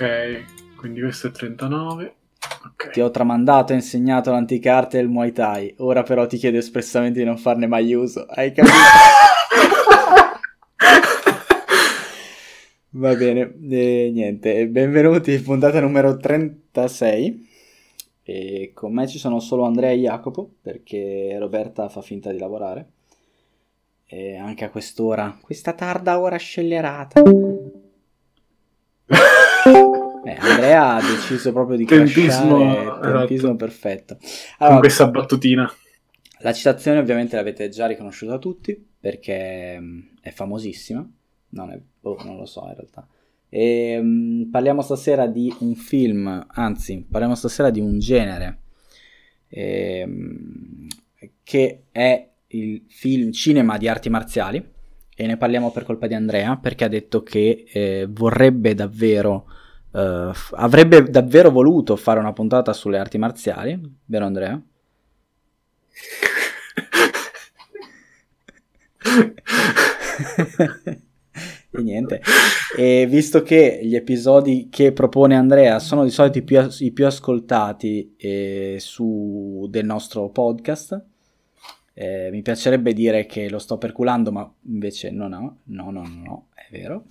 Ok, quindi questo è 39. Ok. Ti ho tramandato e insegnato l'antica arte del Muay Thai, ora però ti chiedo espressamente di non farne mai uso. Hai capito? Va bene, e niente, benvenuti in puntata numero 36. E con me ci sono solo Andrea e Jacopo perché Roberta fa finta di lavorare. E anche a quest'ora, questa tarda ora scellerata. Eh, Andrea ha deciso proprio di Tempismo, crashare, tempismo esatto. perfetto. Con Allora, questa battutina. la citazione ovviamente l'avete già riconosciuta tutti perché mm, è famosissima, non, è, boh, non lo so in realtà. E, mm, parliamo stasera di un film, anzi parliamo stasera di un genere ehm, che è il film cinema di arti marziali e ne parliamo per colpa di Andrea perché ha detto che eh, vorrebbe davvero, f- avrebbe davvero voluto fare una puntata sulle arti marziali, vero Andrea? e niente. E visto che gli episodi che propone Andrea sono di solito i più, as- i più ascoltati eh, su, del nostro podcast, eh, mi piacerebbe dire che lo sto perculando, ma invece no, no, no, no, no, no, è vero.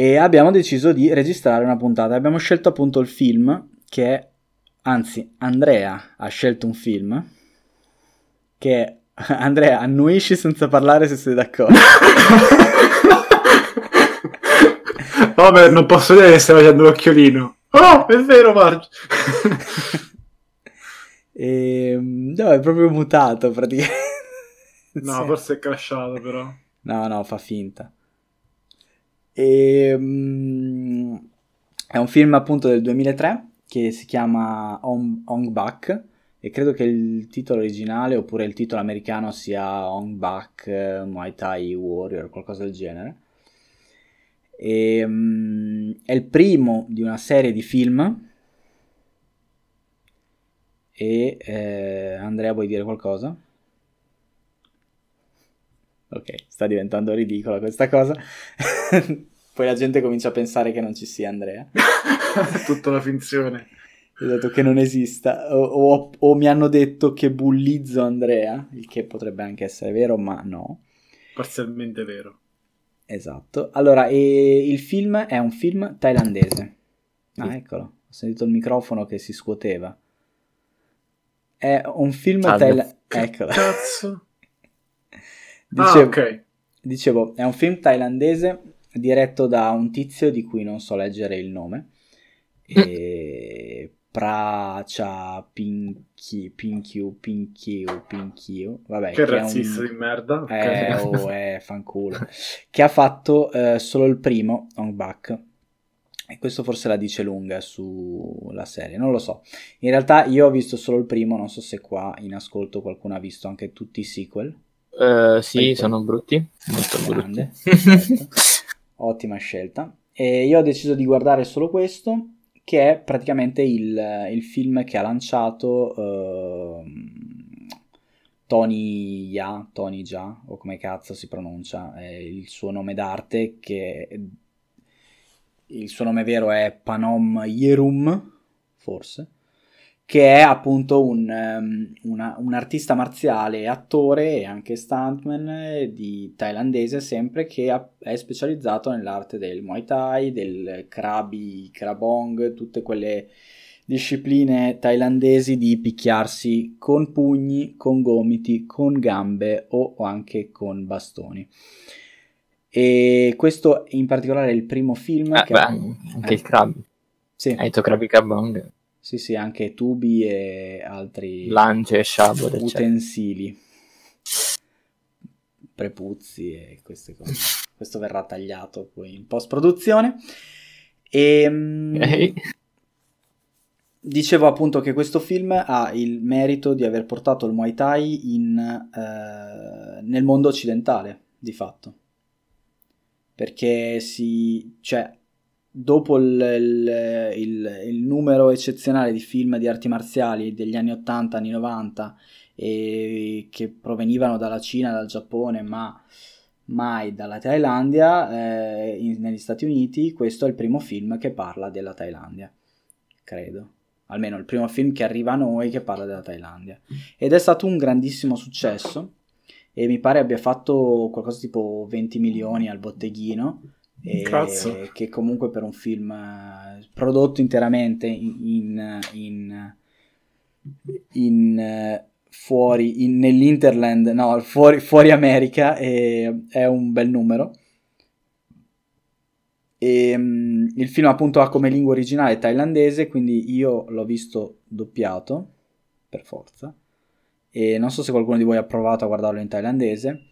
E abbiamo deciso di registrare una puntata. Abbiamo scelto appunto il film che è, anzi, Andrea ha scelto un film che è Andrea, annuisci senza parlare se sei d'accordo. Vabbè, non posso dire che stai facendo l'occhiolino. Oh, è vero, Marge. E, no, è proprio mutato praticamente. no, Sì. forse è crashato, però. No, no, fa finta. E, mm, è un film appunto del 2003 che si chiama Hong, Bak e credo che il titolo originale oppure il titolo americano sia Hong Bak eh, Muay Thai Warrior, qualcosa del genere. E, mm, è il primo di una serie di film. E eh, Andrea, vuoi dire qualcosa? Ok, sta diventando ridicola questa cosa. Poi la gente comincia a pensare che non ci sia Andrea. Tutta la finzione. Ho detto che non esista. O, o- o mi hanno detto che bullizzo Andrea, il che potrebbe anche essere vero, ma no. Parzialmente vero. Esatto. Allora, e il film è un film thailandese. Ah, eccolo. Ho sentito il microfono che si scuoteva. È un film thailandese. Eccolo. Cazzo. Dicevo, Ah, ok. Dicevo, è un film thailandese diretto da un tizio di cui non so leggere il nome. E... Pracha Pinkyu, Pinkyu, Pinkyu, Pinkyu. Vabbè, Che un- razzista di merda. Eh, oh, eh, fanculo. che ha fatto eh, solo il primo, Hong Bak. E questo forse la dice lunga sulla serie, non lo so. In realtà io ho visto solo il primo, non so se qua in ascolto qualcuno ha visto anche tutti i sequel. Eh, sì, Poi- sono brutti. Molto Grande, brutti. Ottima scelta. E io ho deciso di guardare solo questo, che è praticamente il, il film che ha lanciato ehm, Tony Ya, Tony Ja, o come cazzo si pronuncia, è il suo nome d'arte, che il suo nome vero è Panom Yerum, forse, che è appunto un, ehm, una- un artista marziale, attore e anche stuntman eh, di thailandese sempre che ha- è specializzato nell'arte del Muay Thai, del Krabi, Krabong, tutte quelle discipline thailandesi di picchiarsi con pugni, con gomiti, con gambe o anche con bastoni. E questo in particolare è il primo film Eh, che beh, ha- anche eh, il crab. sì, Hai detto Krabi Kabong, sì, sì, anche tubi e altri lance e shabot, eccetera. utensili, prepuzzi e queste cose. Questo verrà tagliato poi in post produzione. E mm, Ok. dicevo appunto che questo film ha il merito di aver portato il Muay Thai in, eh, nel mondo occidentale, di fatto. Perché si, cioè, dopo il, il- il- il numero eccezionale di film di arti marziali degli anni 80, anni 90, e che provenivano dalla Cina, dal Giappone, ma mai dalla Thailandia, eh, in- negli Stati Uniti questo è il primo film che parla della Thailandia, credo. Almeno il primo film che arriva a noi che parla della Thailandia. Ed è stato un grandissimo successo e mi pare abbia fatto qualcosa tipo 20 milioni al botteghino. Che comunque per un film eh, prodotto interamente in, in, in, in, eh, fuori in- nell'Interland, no, fuori, fuori America è un bel numero. E, mm, il film appunto ha come lingua originale thailandese, quindi io l'ho visto doppiato, per forza. E non so se qualcuno di voi ha provato a guardarlo in thailandese.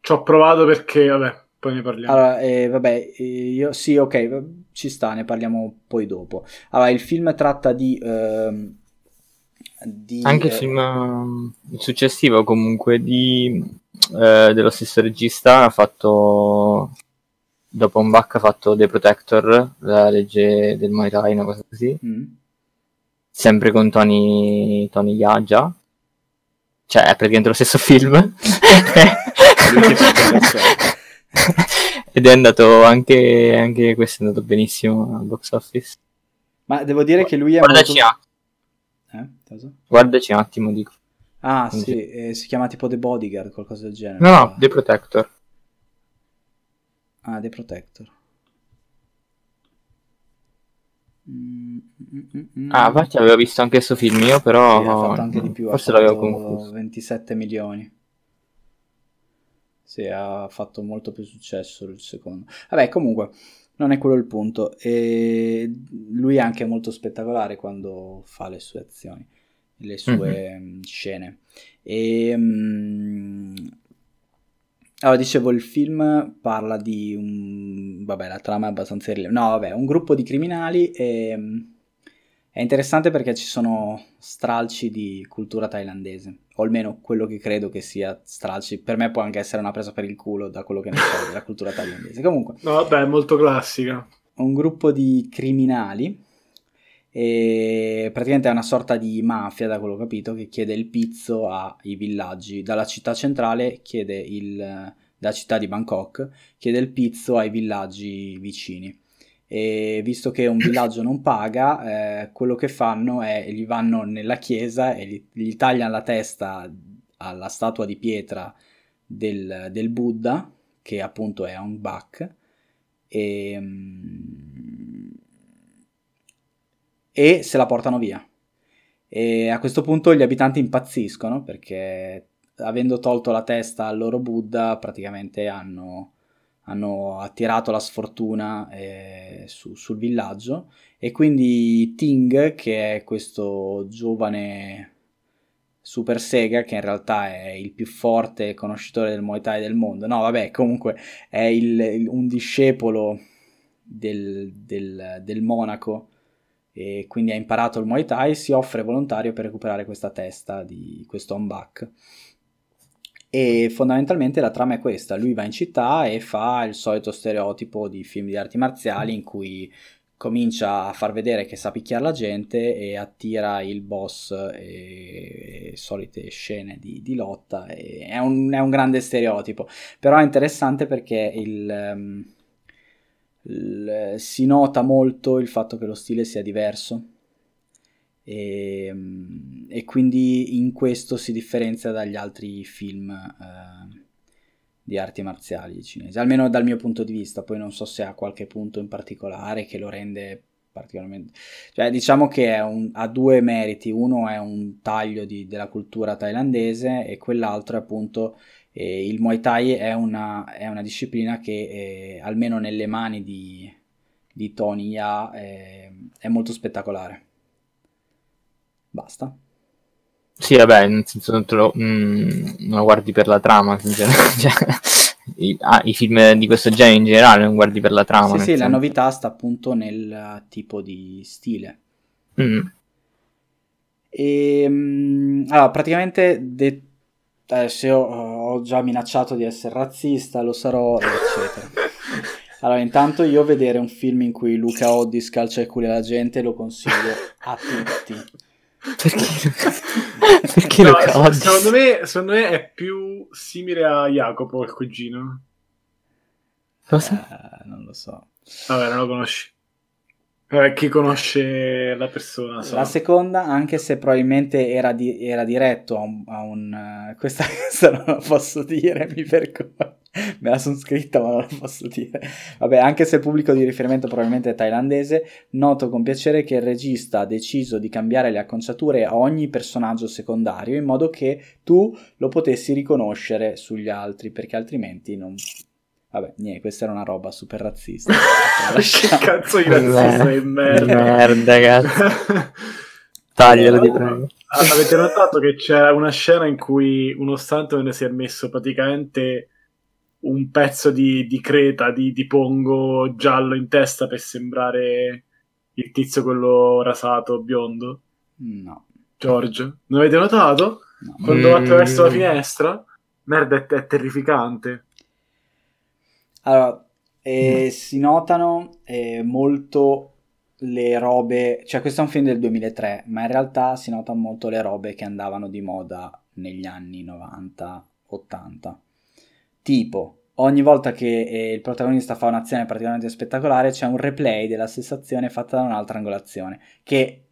Ci ho provato perché, vabbè, poi ne parliamo. Allora, eh, vabbè, eh, io sì, ok, ci sta, ne parliamo poi dopo. Allora, il film tratta di... ehm, di Anche il eh, film um, successivo comunque di, eh, dello stesso regista ha fatto dopo un back ha fatto The Protector, la legge del Muay Thai, una cosa così, mm, sempre con Tony, Tony Yaggia, cioè è praticamente lo stesso film. Ed è andato anche, anche questo è andato benissimo al box office. Ma devo dire che lui è Guardaci, molto... un- Eh, guardaci un attimo, dico. Ah, Quindi- sì, eh, si chiama tipo The Bodyguard, qualcosa del genere. No, no, The Protector. Ah, The Protector. Mm, mm, mm, mm. Ah, infatti avevo visto anche questo film io, però Sì, ha fatto anche di più, forse l'avevo confuso. 27 milioni. Sì, ha fatto molto più successo il secondo. Vabbè, comunque, non è quello il punto. E lui è anche molto spettacolare quando fa le sue azioni, le sue mm, scene. E, mm, allora, dicevo, il film parla di un... Vabbè, la trama è abbastanza. No, vabbè, un gruppo di criminali e... È interessante perché ci sono stralci di cultura thailandese, o almeno quello che credo che sia stralci. Per me può anche essere una presa per il culo da quello che ne so della cultura thailandese. Comunque, No, vabbè, è molto classica. un gruppo di criminali e praticamente è una sorta di mafia da quello che ho capito che chiede il pizzo ai villaggi dalla città centrale chiede il dalla città di Bangkok chiede il pizzo ai villaggi vicini e visto che un villaggio non paga eh, quello che fanno è gli vanno nella chiesa e gli, gli tagliano la testa alla statua di pietra del, del Buddha che appunto è Ong Bak e, e se la portano via. E a questo punto gli abitanti impazziscono perché avendo tolto la testa al loro Buddha praticamente hanno, hanno attirato la sfortuna eh, su- sul villaggio. E quindi Ting che è questo giovane super sega che in realtà è il più forte conoscitore del Muay Thai del mondo. No vabbè comunque è il- un discepolo del, del- del monaco e quindi ha imparato il Muay Thai si offre volontario per recuperare questa testa di questo Ombak e fondamentalmente la trama è questa lui va in città e fa il solito stereotipo di film di arti marziali in cui comincia a far vedere che sa picchiare la gente e attira il boss e, e solite scene di, di lotta è, un, è un grande stereotipo. Però è interessante perché il, il- si nota molto il fatto che lo stile sia diverso e, mm, e quindi in questo si differenzia dagli altri film eh, di arti marziali cinesi, almeno dal mio punto di vista, poi non so se ha qualche punto in particolare che lo rende particolarmente... Cioè diciamo che un- ha due meriti, uno è un taglio di- della cultura thailandese e quell'altro è appunto eh, il Muay Thai è una, è una disciplina che eh, almeno nelle mani di, di Tony Ya eh, è molto spettacolare. Basta. Sì, vabbè, nel senso non, lo, mm, non lo guardi per la trama, sinceramente. Cioè, i, ah, i film di questo genere in generale non guardi per la trama. Sì, sì, la novità sta appunto nel eh, tipo di stile. Mm. E, mm, allora, praticamente de- adesso io eh, ho già minacciato di essere razzista, lo sarò, eccetera. Allora, intanto io vedere un film in cui Luca Oddi scalcia i culi alla gente lo consiglio a tutti. Perché, perché No, lo codi? secondo, me, secondo me è più simile a Jacopo, il cugino. Cosa? Eh, non lo so. Vabbè, non lo conosci. Vabbè, chi conosce la persona? So. La seconda, anche se probabilmente era, di- era diretto a un... A un uh, questa, questa non la posso dire, mi vergogno. Me la sono scritta, ma non la posso dire. Vabbè, anche se il pubblico di riferimento probabilmente è thailandese, noto con piacere che il regista ha deciso di cambiare le acconciature a ogni personaggio secondario in modo che tu lo potessi riconoscere sugli altri, perché altrimenti non, Vabbè, niente, questa era una roba super razzista. che cazzo di razzista di merda. Merda, cazzo. Taglialo di prego. Avete notato che c'è una scena in cui uno stuntman si è messo praticamente un pezzo di, di creta, di, di, pongo giallo in testa per sembrare il tizio quello rasato, biondo? No. George, non avete notato? No. Quando va attraverso la finestra? Merda, è, è terrificante. Allora, eh, mm. si notano eh, molto le robe, cioè questo è un film del 2003, ma in realtà si notano molto le robe che andavano di moda negli anni 90-80. Tipo, ogni volta che eh, il protagonista fa un'azione particolarmente spettacolare c'è un replay della stessa azione fatta da un'altra angolazione, che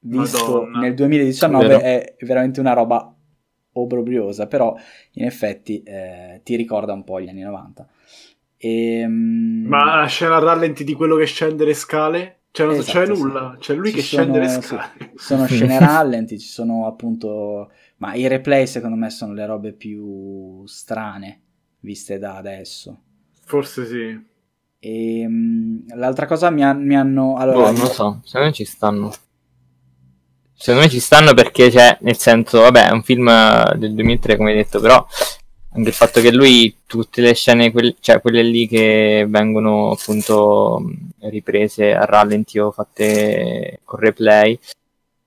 visto Madonna. nel 2019 Vero. è veramente una roba obbrobriosa, però in effetti eh, ti ricorda un po' gli anni 90. E, ehm, Ma la scena rallenti di quello che scende le scale? Cioè, non esatto, c'è nulla, sì. c'è lui ci che sono, scende le scale. Sì, sono scene rallenti, ci sono appunto. Ma i replay, secondo me, sono le robe più strane viste da adesso. Forse sì. E, um, l'altra cosa mi, ha, mi hanno. Allora, oh, non lo so, secondo me ci stanno. Secondo me ci stanno perché c'è, nel senso, vabbè, è un film del 2003, come hai detto, però anche il fatto che lui tutte le scene quelle, cioè quelle lì che vengono appunto riprese a rallenti o fatte con replay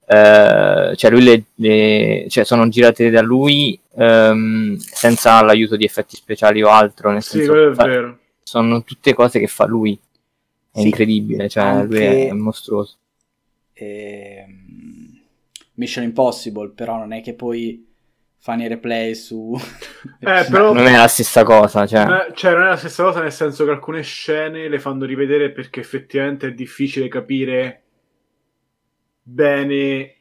eh, cioè lui le, le cioè sono girate da lui ehm, senza l'aiuto di effetti speciali o altro nel sì, senso è fa, vero. sono tutte cose che fa lui. È sì, incredibile cioè anche... lui è, è mostruoso. Eh, Mission Impossible però non è che poi fanno i replay su... eh, però... Non è la stessa cosa, cioè... Eh, cioè... non è la stessa cosa nel senso che alcune scene le fanno rivedere perché effettivamente è difficile capire bene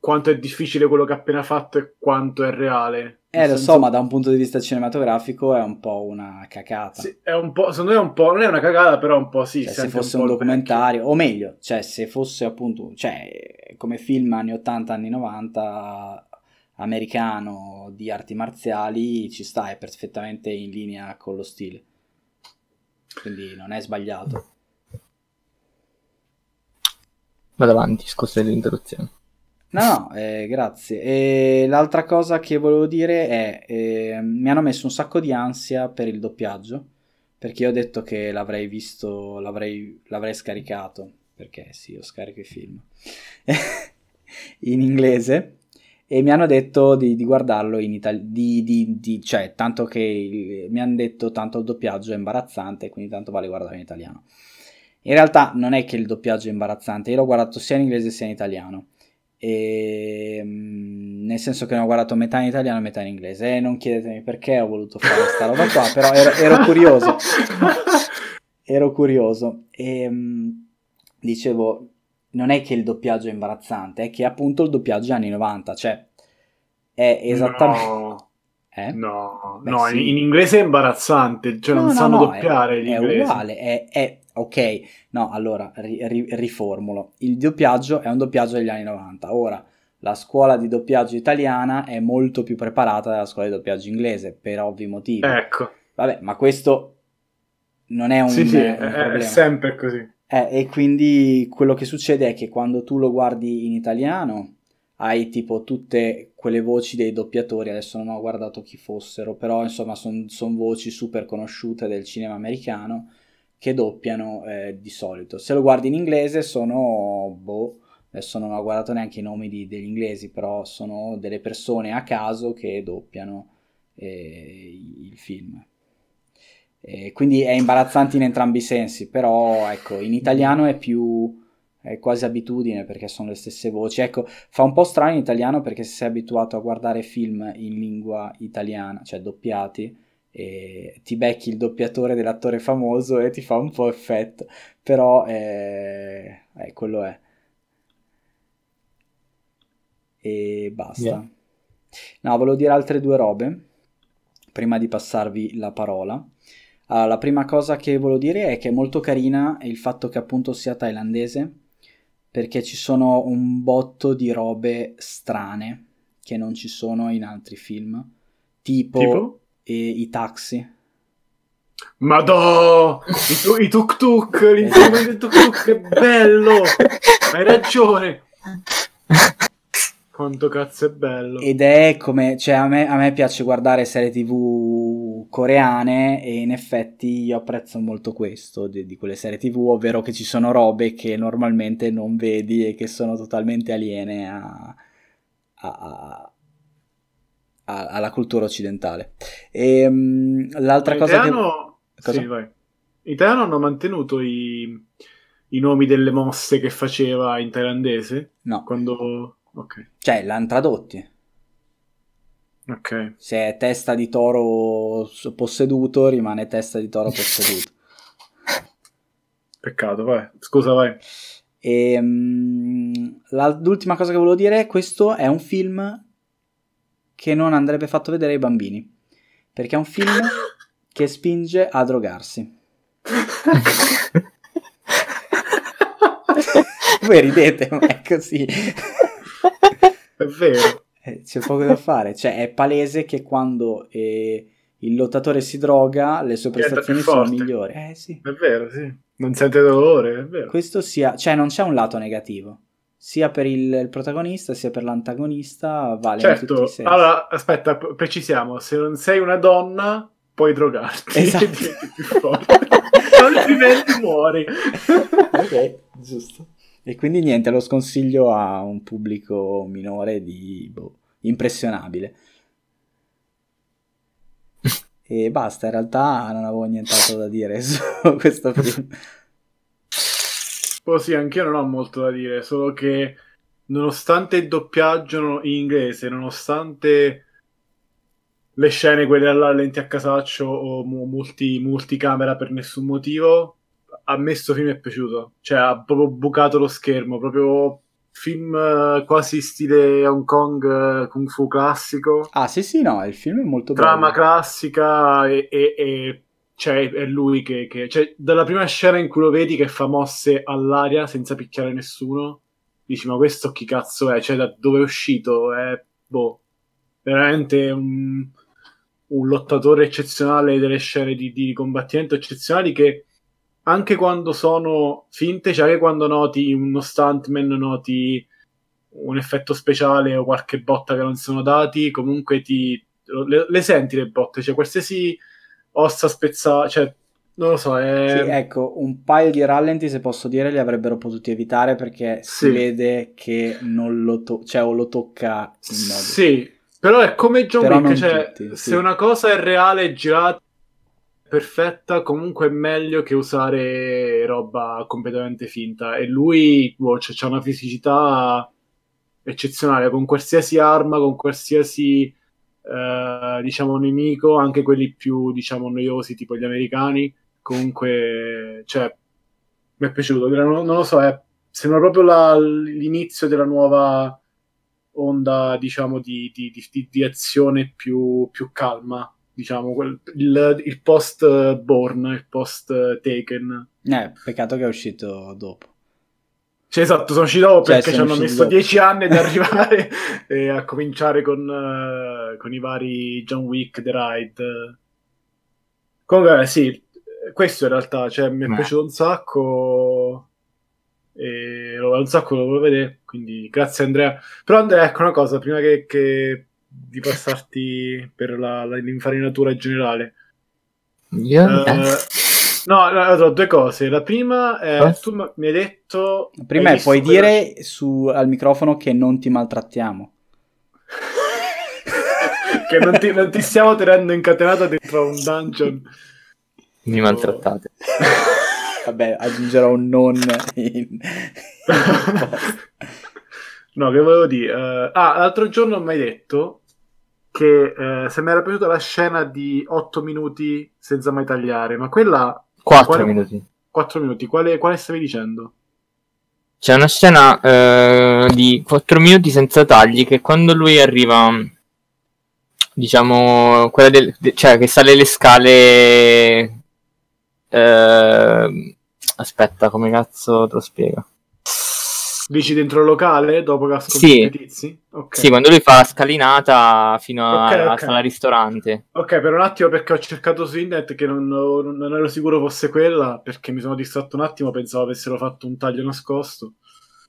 quanto è difficile quello che ha appena fatto e quanto è reale. Eh, lo senso... so, ma da un punto di vista cinematografico è un po' una cacata. Sì, è un po', secondo me è un po', non è una cagata, però un po' sì. Cioè, se fosse un, un documentario, o meglio, cioè se fosse appunto, cioè come film anni 80, anni 90 americano di arti marziali ci sta, è perfettamente in linea con lo stile. Quindi non è sbagliato. Vado avanti, scusa dell'interruzione. No, no, eh, grazie. E l'altra cosa che volevo dire è, eh, mi hanno messo un sacco di ansia per il doppiaggio, perché io ho detto che l'avrei visto, l'avrei, l'avrei scaricato, perché sì, io scarico i film, in inglese, e mi hanno detto di, di guardarlo in italiano, cioè tanto che mi hanno detto tanto il doppiaggio è imbarazzante, quindi tanto vale guardarlo in italiano. In realtà non è che il doppiaggio è imbarazzante, io l'ho guardato sia in inglese sia in italiano. E, mm, nel senso che ne ho guardato metà in italiano e metà in inglese. E non chiedetemi perché ho voluto fare questa roba qua però ero, ero curioso. Ero curioso. E mm, dicevo non è che il doppiaggio è imbarazzante, è che appunto il doppiaggio è anni 90, cioè è esattamente... No, eh? no, Beh, no sì. in, inglese è imbarazzante, cioè no, non no, sanno no, doppiare è, è uguale, è, è, ok, no, allora ri, ri, riformulo, il doppiaggio è un doppiaggio degli anni 90, ora la scuola di doppiaggio italiana è molto più preparata della scuola di doppiaggio inglese, per ovvi motivi. Ecco. Vabbè, ma questo non è un, sì, sì, un è, problema. È sempre così. Eh, e quindi quello che succede è che quando tu lo guardi in italiano hai tipo tutte quelle voci dei doppiatori, adesso non ho guardato chi fossero, però insomma sono son voci super conosciute del cinema americano che doppiano eh, di solito. Se lo guardi in inglese sono, boh, adesso non ho guardato neanche i nomi di, degli inglesi, però sono delle persone a caso che doppiano eh, il film. E quindi è imbarazzante in entrambi i sensi, però ecco, in italiano è più è quasi abitudine perché sono le stesse voci. Ecco, fa un po' strano in italiano perché se sei abituato a guardare film in lingua italiana, cioè doppiati, e ti becchi il doppiatore dell'attore famoso e ti fa un po' effetto, però eh, eh, quello è. E basta. Yeah. No, volevo dire altre due robe prima di passarvi la parola. Allora, la prima cosa che volevo dire è che è molto carina il fatto che appunto sia thailandese, perché ci sono un botto di robe strane che non ci sono in altri film, tipo, tipo? E, i taxi. Madò, i, i tuk tuk, l'insieme del tuk tuk è bello, hai ragione. Quanto cazzo è bello. Ed è come, cioè a me, a me piace guardare serie tv coreane e in effetti io apprezzo molto questo di, di, quelle serie tv, ovvero che ci sono robe che normalmente non vedi e che sono totalmente aliene a, a, a, alla cultura occidentale. E, um, l'altra cosa italiano... che... Cosa? Sì, vai. In italiano hanno mantenuto i, i nomi delle mosse che faceva in thailandese? No. Quando Ok. Cioè, l'hanno tradotti. Ok. Se è testa di toro posseduto, rimane testa di toro posseduto. Peccato, vai. Scusa, vai. E, um, l'ultima cosa che volevo dire è questo è un film che non andrebbe fatto vedere ai bambini. Perché è un film che spinge a drogarsi. Voi ridete, ma è così. È vero. Eh, c'è poco da fare. Cioè, è palese che quando eh, il lottatore si droga, le sue prestazioni sono migliori. Eh sì. È vero, sì. Non sente dolore, è vero. Questo sia... Cioè, non c'è un lato negativo. Sia per il, il protagonista, sia per l'antagonista, vale certo. in tutti i Allora, aspetta, precisiamo. Se non sei una donna, puoi drogarti. Esatto. più forte. Altrimenti muori. ok, giusto. E quindi niente, lo sconsiglio a un pubblico minore di boh, impressionabile. e basta, in realtà non avevo nient'altro da dire su questo film. Oh sì, anch'io non ho molto da dire, solo che nonostante il doppiaggio in inglese, nonostante le scene quelle alla lenti a casaccio o multi, multicamera per nessun motivo, a me sto film è piaciuto, cioè ha proprio bucato lo schermo, proprio film uh, quasi stile Hong Kong uh, Kung Fu classico. Ah sì sì no, il film è molto bello. Trama classica e, e, e cioè, è lui che, che cioè, dalla prima scena in cui lo vedi che fa mosse all'aria senza picchiare nessuno, dici ma questo chi cazzo è? Cioè da dove è uscito? È boh, veramente un, un lottatore eccezionale delle scene di, di combattimento eccezionali che anche quando sono finte, cioè anche quando noti uno stuntman, noti un effetto speciale o qualche botta che non sono dati, comunque ti, le, le senti le botte, cioè qualsiasi ossa spezzata, cioè non lo so. È... Sì, ecco, un paio di rallenti, se posso dire, li avrebbero potuti evitare perché sì. si vede che non lo, to- cioè, o lo tocca in modo. Sì, però è come John però Wick, cioè, tutti, se una cosa è reale e girata perfetta, comunque è meglio che usare roba completamente finta. E lui boh, c'ha una fisicità eccezionale con qualsiasi arma, con qualsiasi eh, diciamo nemico, anche quelli più diciamo noiosi, tipo gli americani. Comunque, cioè, mi è piaciuto. Non, non lo so, è, sembra proprio la, l'inizio della nuova onda, diciamo, di, di, di, di azione più, più calma diciamo, quel, il, il post Born, il post Taken. Eh, peccato che è uscito dopo. Cioè, esatto, sono uscito dopo cioè, perché ci hanno messo dopo. dieci anni ad arrivare e a cominciare con, uh, con, i vari John Wick, The Ride. Comunque, sì, questo in realtà cioè, mi è Beh. piaciuto un sacco e lo, un sacco lo volevo vedere, quindi grazie Andrea. Però Andrea, ecco una cosa, prima che, che di passarti per la, la, l'infarinatura generale. Yeah. Uh, no, allora, due cose. La prima è, oh. tu mi hai detto... Prima è, puoi quella... dire su, al microfono che non ti maltrattiamo. che non ti, non ti, stiamo tenendo incatenato dentro un dungeon. Mi maltrattate. Vabbè, aggiungerò un non in... no, che volevo dire? Uh, ah, l'altro giorno mi hai detto che eh, se mi era piaciuta la scena di 8 minuti senza mai tagliare, ma quella... 4 quale- minuti. 4 minuti, quale, quale stavi dicendo? C'è una scena eh, di 4 minuti senza tagli che quando lui arriva, diciamo, quella del, de- cioè che sale le scale... eh, aspetta, come cazzo te lo spiego? Dici dentro il locale dopo che ha sconfitto Sì. i tizi? Ok. Sì, quando lui fa la scalinata fino a- Ok, alla ok. sala ristorante. Ok, per un attimo perché ho cercato su internet che non, non ero sicuro fosse quella, perché mi sono distratto un attimo, pensavo avessero fatto un taglio nascosto.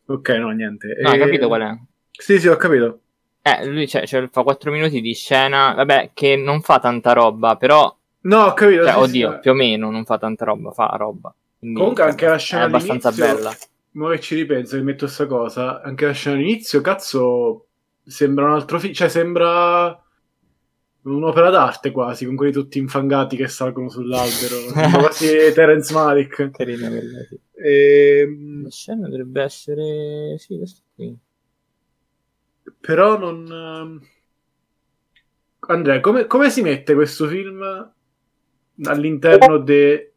Ok, no, niente. No, hai E- capito qual è? Sì, sì, ho capito. Eh, lui cioè, cioè, fa 4 minuti di scena, vabbè, che non fa tanta roba, però, No, ho capito. cioè, sì, oddio, sì. più o meno non fa tanta roba, fa roba. Quindi, Comunque anche la scena è abbastanza bella. Ora che ci ripenso, mi metto questa cosa, anche la scena all'inizio, cazzo, sembra un altro film, cioè sembra un'opera d'arte quasi, con quelli tutti infangati che salgono sull'albero, quasi Terence Malick. Carina quella, sì. Ehm, La scena dovrebbe essere... Sì, questo qui. però non... ehm, Andrea, come, come si mette questo film all'interno de...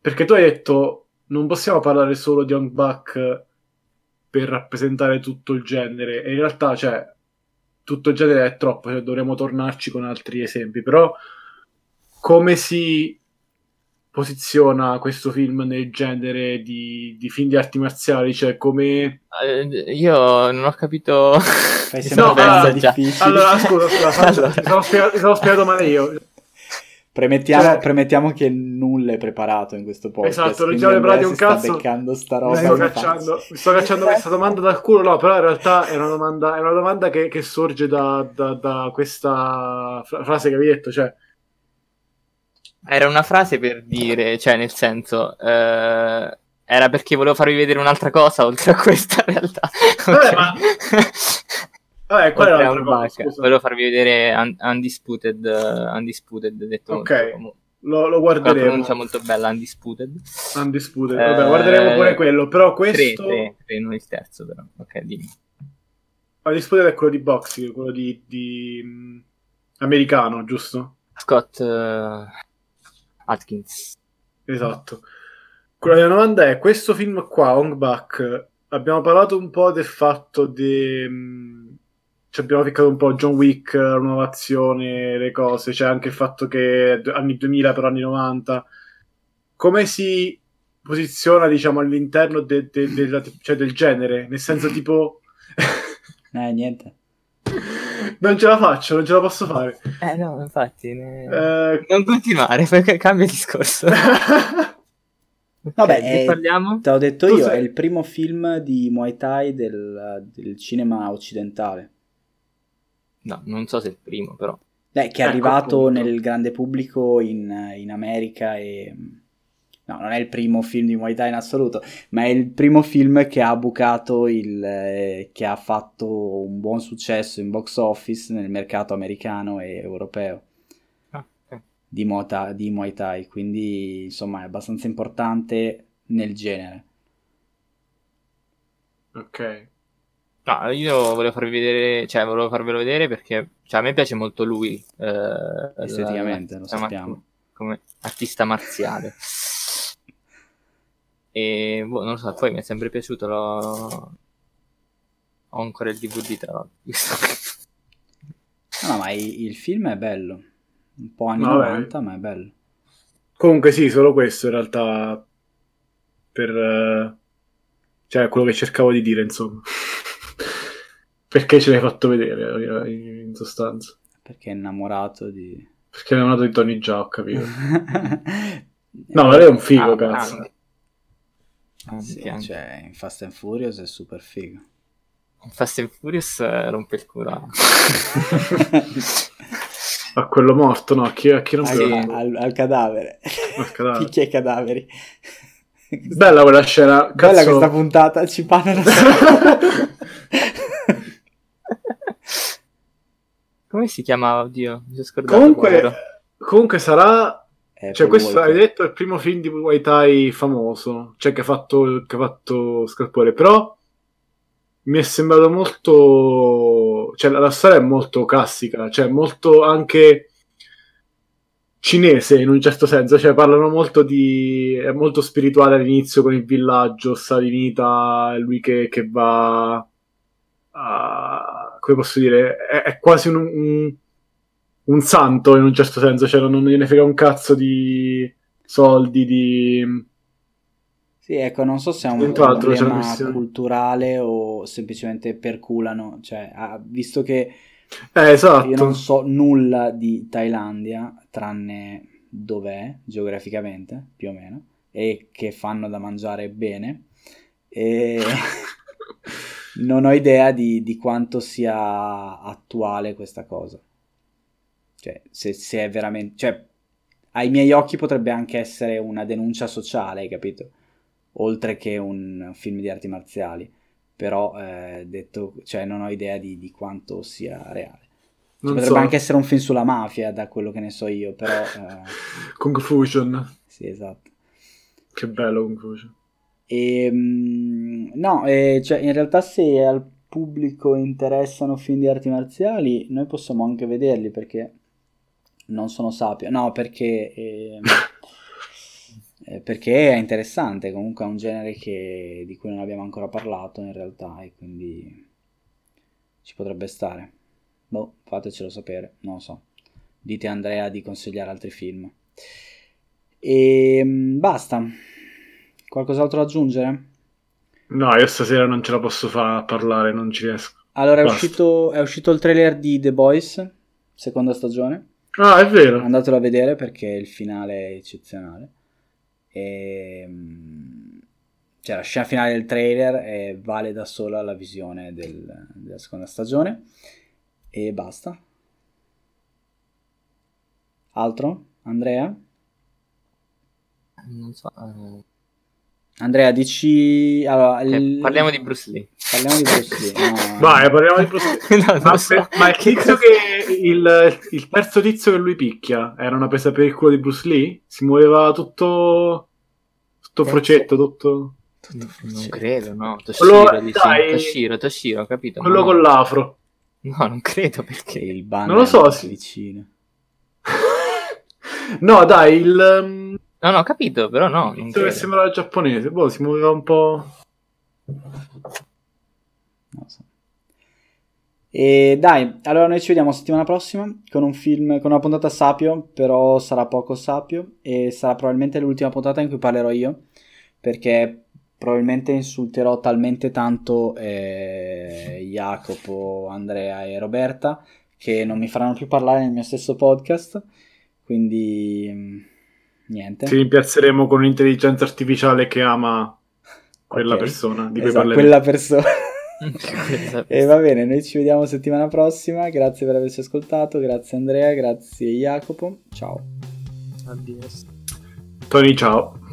Perché tu hai detto non possiamo parlare solo di Hong Bak per rappresentare tutto il genere e in realtà, cioè, tutto il genere è troppo, cioè, dovremmo tornarci con altri esempi, però come si posiziona questo film nel genere di, di film di arti marziali? Cioè, come... Eh, io non ho capito... Fai No, allora- difficili. Allora, scusa, scusa, Allora. mi sono spiegato, mi sono spiegato male io. Premettiamo, Cioè- premettiamo che nulla è preparato in questo podcast. Esatto, non Andrea preparato un sta cazzo. beccando sta Mi roba. sto, cacciando, mi sto cacciando questa domanda dal culo, no, però in realtà è una domanda, è una domanda che, che sorge da, da- da questa fra- frase che avevi detto, cioè, Era una frase per dire, cioè, nel senso... eh, Era perché volevo farvi vedere un'altra cosa oltre a questa in realtà. Vabbè, Ok. ma- vabbè, qual è Oltre a l'altra un cosa, back. scusa? Volevo farvi vedere Un- Undisputed, eh, Undisputed detto Ok, molto- Lo, lo una guarderemo, pronuncia molto bella, Undisputed. Undisputed, Eh, vabbè, guarderemo pure quello, però questo, tre, tre, non il terzo però. Ok, dimmi. Undisputed è quello di boxing, quello di, di, mh, americano, giusto? Scott eh, Atkins. Esatto. Quella mia domanda è, questo film qua, Hong Bak, abbiamo parlato un po' del fatto di... mh, ci abbiamo ficcato un po' John Wick, la nuova azione, le cose, c'è anche il fatto che anni 2000 per anni 90. Come si posiziona, diciamo, all'interno de- de- della- cioè, del genere? Nel senso tipo... Eh, niente. non ce la faccio, non ce la posso fare. Eh no, infatti. ne- Eh, Non continuare, perché cambia discorso. Vabbè, Ok, di eh, parliamo? Te l'ho detto Tu io, sei- è il primo film di Muay Thai del, del cinema occidentale. No, non so se è il primo, però. Beh, che è Ecco, arrivato appunto. nel grande pubblico in, in America e... No, non è il primo film di Muay Thai in assoluto, ma è il primo film che ha bucato il... eh, che ha fatto un buon successo in box office nel mercato americano e europeo Ah, ok. di, Muay Thai- di Muay Thai, quindi insomma è abbastanza importante nel genere. ok. No, io volevo farvi vedere, cioè volevo farvelo vedere perché cioè, a me piace molto lui. eh, Esteticamente, lo l'artista sappiamo. mar- come artista marziale. E boh, non lo so, poi mi è sempre piaciuto. L'ho... Ho ancora il DVD tra l'altro. No, ma i- il film è bello, un po' anni vabbè. 90, ma è bello. Comunque sì, solo questo in realtà per eh, cioè quello che cercavo di dire, insomma. Perché ce l'hai fatto vedere eh, in in sostanza? Perché è innamorato di... Perché è nato di Tony già, ho capito. No, ma lei è un figo, Ah, cazzo. anche. Anche, anche. cioè, in Fast and Furious è super figo. Fast and Furious eh, rompe il culo. a- quello morto, no? A chi, a chi non al, piace? al- al cadavere. Al cadavere. Picchia i cadaveri. Bella quella scena. Bella Cazzo. questa puntata, ci parlano Come si chiamava? Oddio, mi sono scordato. comunque, comunque sarà Eh, Cioè, questo Walker. hai detto è il primo film di Muay Thai famoso, cioè che ha fatto, che ha fatto Scalpore, però mi è sembrato molto, cioè la storia è molto classica, cioè molto anche cinese in un certo senso, cioè parlano molto di... è molto spirituale all'inizio con il villaggio, Salinita, lui che, che va a... come posso dire, è, è quasi un, un, un, santo in un certo senso, cioè non, non gliene frega un cazzo di soldi, di... Sì, ecco, non so se è un, un problema culturale o semplicemente perculano, cioè, visto che eh, esatto. Io non so nulla di Thailandia, tranne dov'è geograficamente, più o meno, e che fanno da mangiare bene. E non ho idea di, di, quanto sia attuale questa cosa. Cioè, se, se, è veramente... Cioè, ai miei occhi potrebbe anche essere una denuncia sociale, hai capito? Oltre che un film di arti marziali però eh, detto, cioè, non ho idea di, di quanto sia reale. Cioè, potrebbe so. anche essere un film sulla mafia, da quello che ne so io, però... Eh... Conclusion. Sì, esatto. Che bello Conclusion. E, ehm, no, eh, cioè, in realtà se al pubblico interessano film di arti marziali, noi possiamo anche vederli perché non sono sapio. No, perché... Eh, eh, perché è interessante, comunque è un genere che, di cui non abbiamo ancora parlato in realtà e quindi ci potrebbe stare. Boh, fatecelo sapere, non lo so. Dite a Andrea di consigliare altri film. E ehm, basta. Qualcos'altro da aggiungere? No, io stasera non ce la posso fare a parlare, non ci riesco. Allora, è uscito, è uscito, il trailer di The Boys, seconda stagione. Ah, è vero. Andatelo a vedere perché il finale è eccezionale. E, ehm, cioè la scena finale del trailer è, vale da sola la visione del, della seconda stagione e basta. Altro? Andrea? Non so. Eh... Andrea, dici. Allora, il... Parliamo di Bruce Lee. Parliamo di Bruce Lee. No. Vai, parliamo di Bruce Lee. no, ma, so. ma, il tizio che. Il, il, terzo tizio che lui picchia era una presa per il culo di Bruce Lee? Si muoveva tutto. Tutto terzo. frocetto, tutto. tutto frocetto. Non credo, no. Toshiro, quello, dici. Dai, Toshiro, Toshiro, capito? Quello con l'afro. No, non credo perché il ban non lo so, sì. vicino. no, dai, il. No, no, ho capito, però no. Non che sembrava giapponese, boh, si muoveva un po'. Non so. E dai, allora noi ci vediamo settimana prossima con un film, con una puntata sapio, però sarà poco sapio e sarà probabilmente l'ultima puntata in cui parlerò io, perché probabilmente insulterò talmente tanto eh, Jacopo, Andrea e Roberta che non mi faranno più parlare nel mio stesso podcast, quindi mm, niente. Ti rimpiazzeremo con un'intelligenza artificiale che ama quella okay. persona di cui esatto, quella persona. e va bene, noi ci vediamo settimana prossima. Grazie per averci ascoltato. Grazie Andrea, grazie Jacopo. Ciao. Addio. Tony, ciao.